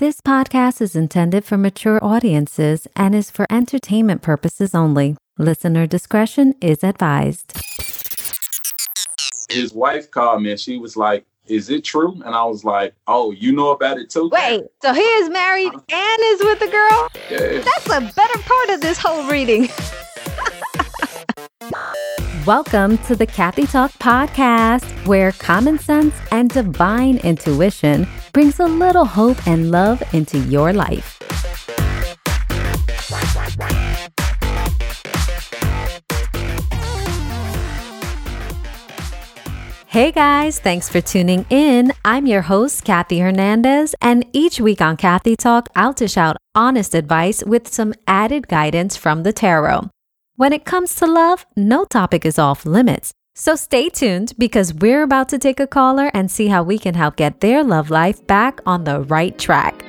This podcast is intended for mature audiences and is for entertainment purposes only. Listener discretion is advised. His wife called me and she was like, Is it true? And I was like, Oh, you know about it too? Wait, so he is married and is with a girl? Yeah. That's a better part of this whole reading. Welcome to the Kathy Talk podcast, where common sense and divine intuition brings a little hope and love into your life. Hey guys, thanks for tuning in. I'm your host, Kathy Hernandez, and each week on Kathy Talk, I'll dish out honest advice with some added guidance from the tarot. When it comes to love, no topic is off limits. So stay tuned because we're about to take a caller and see how we can help get their love life back on the right track.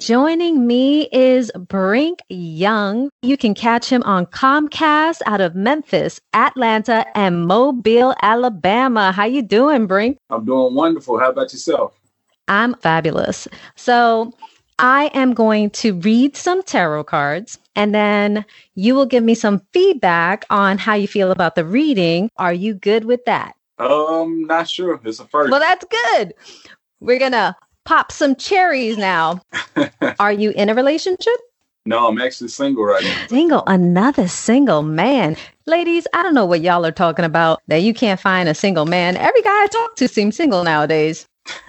Joining me is Brink Young. You can catch him on Comcast out of Memphis, Atlanta, and Mobile, Alabama. How you doing, Brink? I'm doing wonderful. How about yourself? I'm fabulous. So, I am going to read some tarot cards and then you will give me some feedback on how you feel about the reading. Are you good with that? Um, not sure. It's a first. Well, that's good. We're going to pop some cherries now. Are you in a relationship? no, I'm actually single right now. Single, another single man. Ladies, I don't know what y'all are talking about that you can't find a single man. Every guy I talk to seems single nowadays.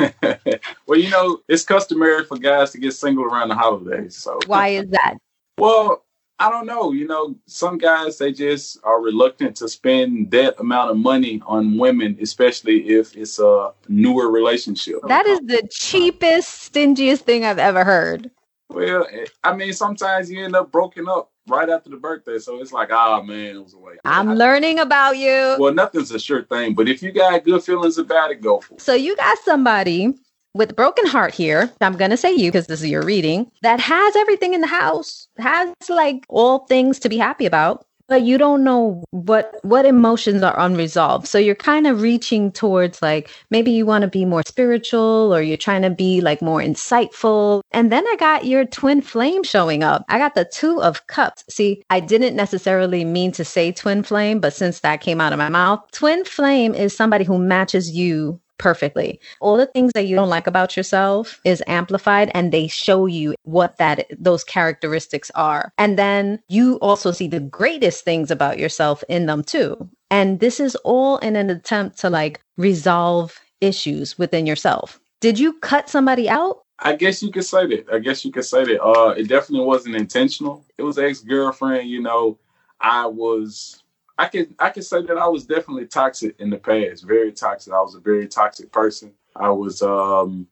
well, you know, it's customary for guys to get single around the holidays. So Why is that? Well, I don't know. You know, some guys they just are reluctant to spend that amount of money on women, especially if it's a newer relationship. That is the cheapest, stingiest thing I've ever heard. Well, I mean, sometimes you end up broken up right after the birthday, so it's like, ah, man, it was a waste. I'm learning about you. Well, nothing's a sure thing, but if you got good feelings about it, go for it. So you got somebody with a broken heart here. I'm going to say you because this is your reading that has everything in the house, has like all things to be happy about, but you don't know what what emotions are unresolved. So you're kind of reaching towards like maybe you want to be more spiritual or you're trying to be like more insightful. And then I got your twin flame showing up. I got the 2 of cups. See, I didn't necessarily mean to say twin flame, but since that came out of my mouth, twin flame is somebody who matches you perfectly. All the things that you don't like about yourself is amplified and they show you what that those characteristics are. And then you also see the greatest things about yourself in them too. And this is all in an attempt to like resolve issues within yourself. Did you cut somebody out? I guess you could say that. I guess you could say that. Uh, it definitely wasn't intentional. It was ex girlfriend. You know, I was I can I can say that I was definitely toxic in the past, very toxic. I was a very toxic person. I was um,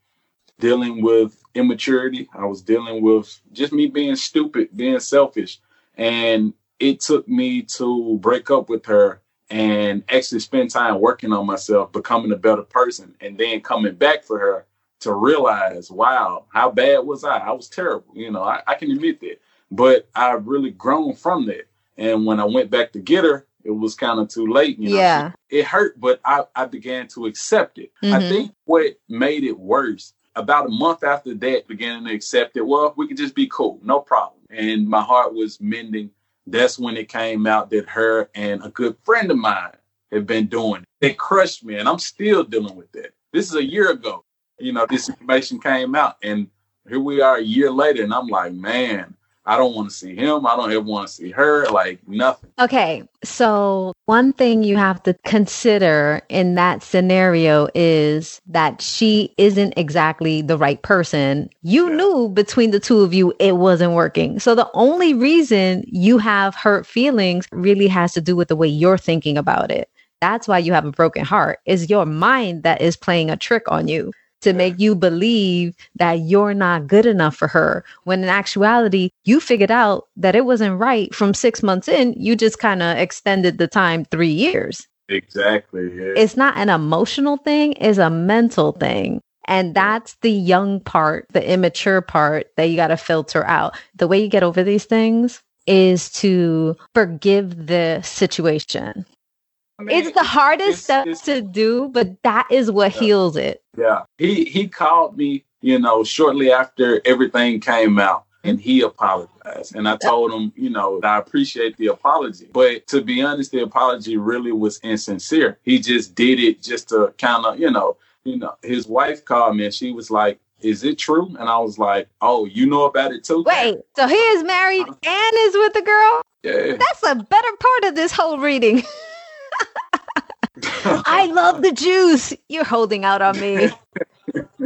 dealing with immaturity. I was dealing with just me being stupid, being selfish, and it took me to break up with her and actually spend time working on myself, becoming a better person, and then coming back for her to realize, wow, how bad was I? I was terrible. You know, I, I can admit that, but I've really grown from that. And when I went back to get her, it was kind of too late. You know? Yeah. It hurt, but I, I began to accept it. I Mhm. think what made it worse, about a month after that, beginning to accept it, well, we could just be cool, no problem. And my heart was mending. That's when it came out that her and a good friend of mine had been doing it. It crushed me, and I'm still dealing with that. This is a year ago. You know, this information came out, and here we are a year later, and I'm like, man, I don't want to see him. I don't ever want to see her. Like nothing. Okay, so one thing you have to consider in that scenario is that she isn't exactly the right person. You Yeah. knew between the two of you it wasn't working. So the only reason you have hurt feelings really has to do with the way you're thinking about it. That's why you have a broken heart. Is your mind that is playing a trick on you to make you believe that you're not good enough for her when in actuality you figured out that it wasn't right from 6 months in you just kind of extended the time 3 years Exactly. Yeah. it's not an emotional thing it's a mental thing and that's the young part the immature part that you got to filter out the way you get over these things is to forgive the situation I mean, it's the hardest stuff to do, but that is what yeah. heals it. Yeah. He he called me, you know, shortly after everything came out and he apologized. And I told him, you know, I appreciate the apology. But to be honest, the apology really was insincere. He just did it just to kind of, you know, you know, his wife called me and she was like, is it true? And I was like, oh, you know about it too? Wait, so he is married uh-huh. and is with a girl? Yeah. That's a better part of this whole reading. I love the juice. You're holding out on me.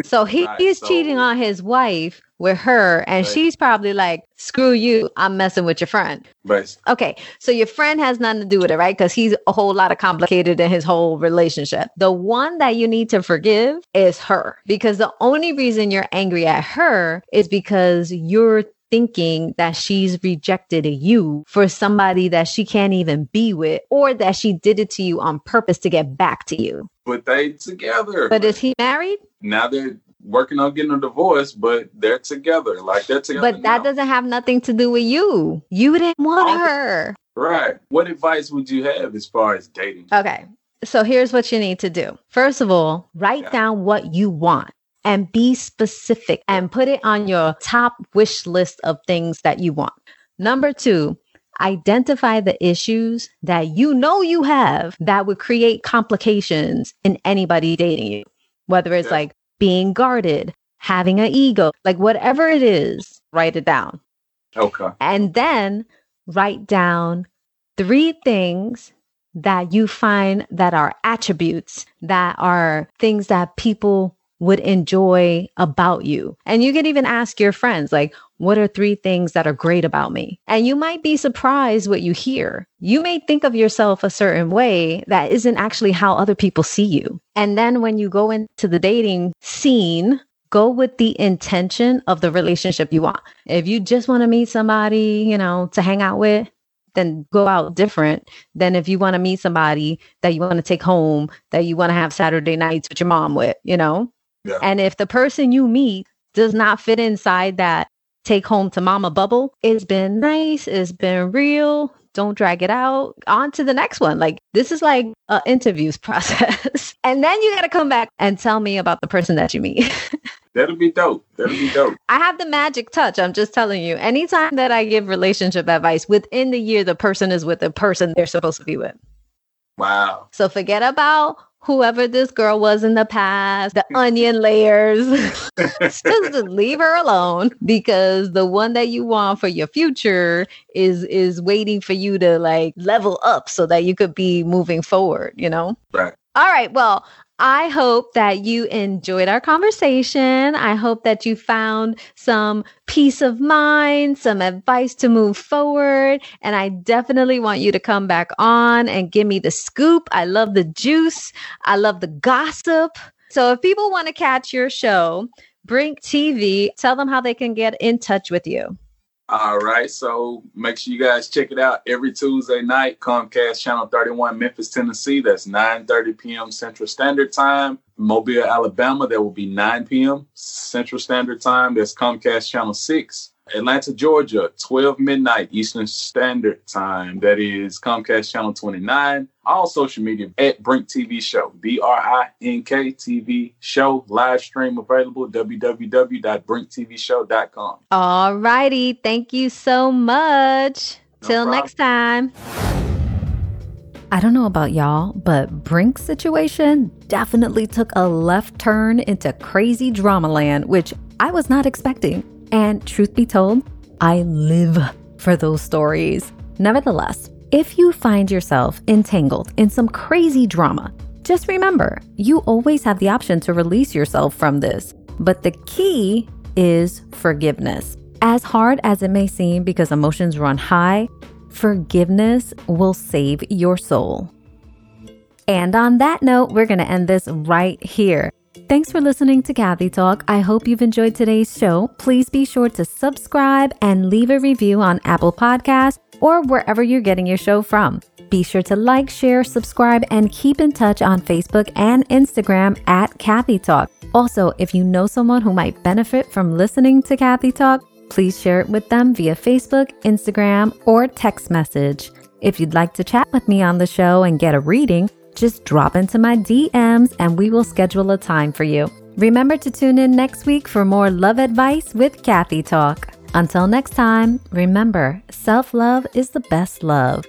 so he, right, he's so, cheating on his wife with her, and right. she's probably like, "Screw you! I'm messing with your friend." Right. Okay, so your friend has nothing to do with it, right? Because he's a whole lot of complicated in his whole relationship. The one that you need to forgive is her, because the only reason you're angry at her is because you're thinking that she's rejected you for somebody that she can't even be with or that she did it to you on purpose to get back to you. But they together. But is he married? Now they're working on getting a divorce, but they're together. Like they're together. But that now. doesn't have nothing to do with you. You didn't want her. Right. What advice would you have as far as dating? Okay. So here's what you need to do. First of all, write yeah. down what you want and be specific and put it on your top wish list of things that you want. Number two, identify the issues that you know you have that would create complications in anybody dating you, whether it's like being guarded, having an ego, like whatever it is, write it down. Okay. And then write down three things that you find that are attributes that are things that people would enjoy about you. And you can even ask your friends, like, what are three things that are great about me? And you might be surprised what you hear. You may think of yourself a certain way that isn't actually how other people see you. And then when you go into the dating scene, go with the intention of the relationship you want. If you just want to meet somebody, you know, to hang out with, then go out different than if you want to meet somebody that you want to take home, that you want to have Saturday nights with your mom with, you know? Yeah. And if the person you meet does not fit inside that take home to mama bubble, it's been nice, it's been real. Don't drag it out. On to the next one. Like this is like an interviews process. and then you got to come back and tell me about the person that you meet. That'll be dope. That'll be dope. I have the magic touch. I'm just telling you. Anytime that I give relationship advice, within the year, the person is with the person they're supposed to be with. Wow. So forget about whoever this girl was in the past, the onion layers. just leave her alone because the one that you want for your future is is waiting for you to like level up so that you could be moving forward, you know? Right. All right. Well, I hope that you enjoyed our conversation. I hope that you found some peace of mind, some advice to move forward. And I definitely want you to come back on and give me the scoop. I love the juice. I love the gossip. So if people want to catch your show, Brink TV, tell them how they can get in touch with you. All right. So make sure you guys check it out every Tuesday night, Comcast Channel 31, Memphis, Tennessee. That's 9 30 p.m. Central Standard Time. Mobile, Alabama, that will be 9 p.m. Central Standard Time. That's Comcast Channel 6. Atlanta, Georgia, 12 midnight Eastern Standard Time. That is Comcast Channel 29. All social media at Brink TV Show, B R I N K TV Show. Live stream available, www.brinktvshow.com. All righty. Thank you so much. No Till problem. next time. I don't know about y'all, but Brink's situation definitely took a left turn into crazy drama land, which I was not expecting. And truth be told, I live for those stories. Nevertheless, if you find yourself entangled in some crazy drama, just remember you always have the option to release yourself from this. But the key is forgiveness. As hard as it may seem because emotions run high, forgiveness will save your soul. And on that note, we're going to end this right here. Thanks for listening to Kathy Talk. I hope you've enjoyed today's show. Please be sure to subscribe and leave a review on Apple Podcasts or wherever you're getting your show from. Be sure to like, share, subscribe, and keep in touch on Facebook and Instagram at Kathy Talk. Also, if you know someone who might benefit from listening to Kathy Talk, please share it with them via Facebook, Instagram, or text message. If you'd like to chat with me on the show and get a reading, just drop into my DMs and we will schedule a time for you. Remember to tune in next week for more love advice with Kathy Talk. Until next time, remember self love is the best love.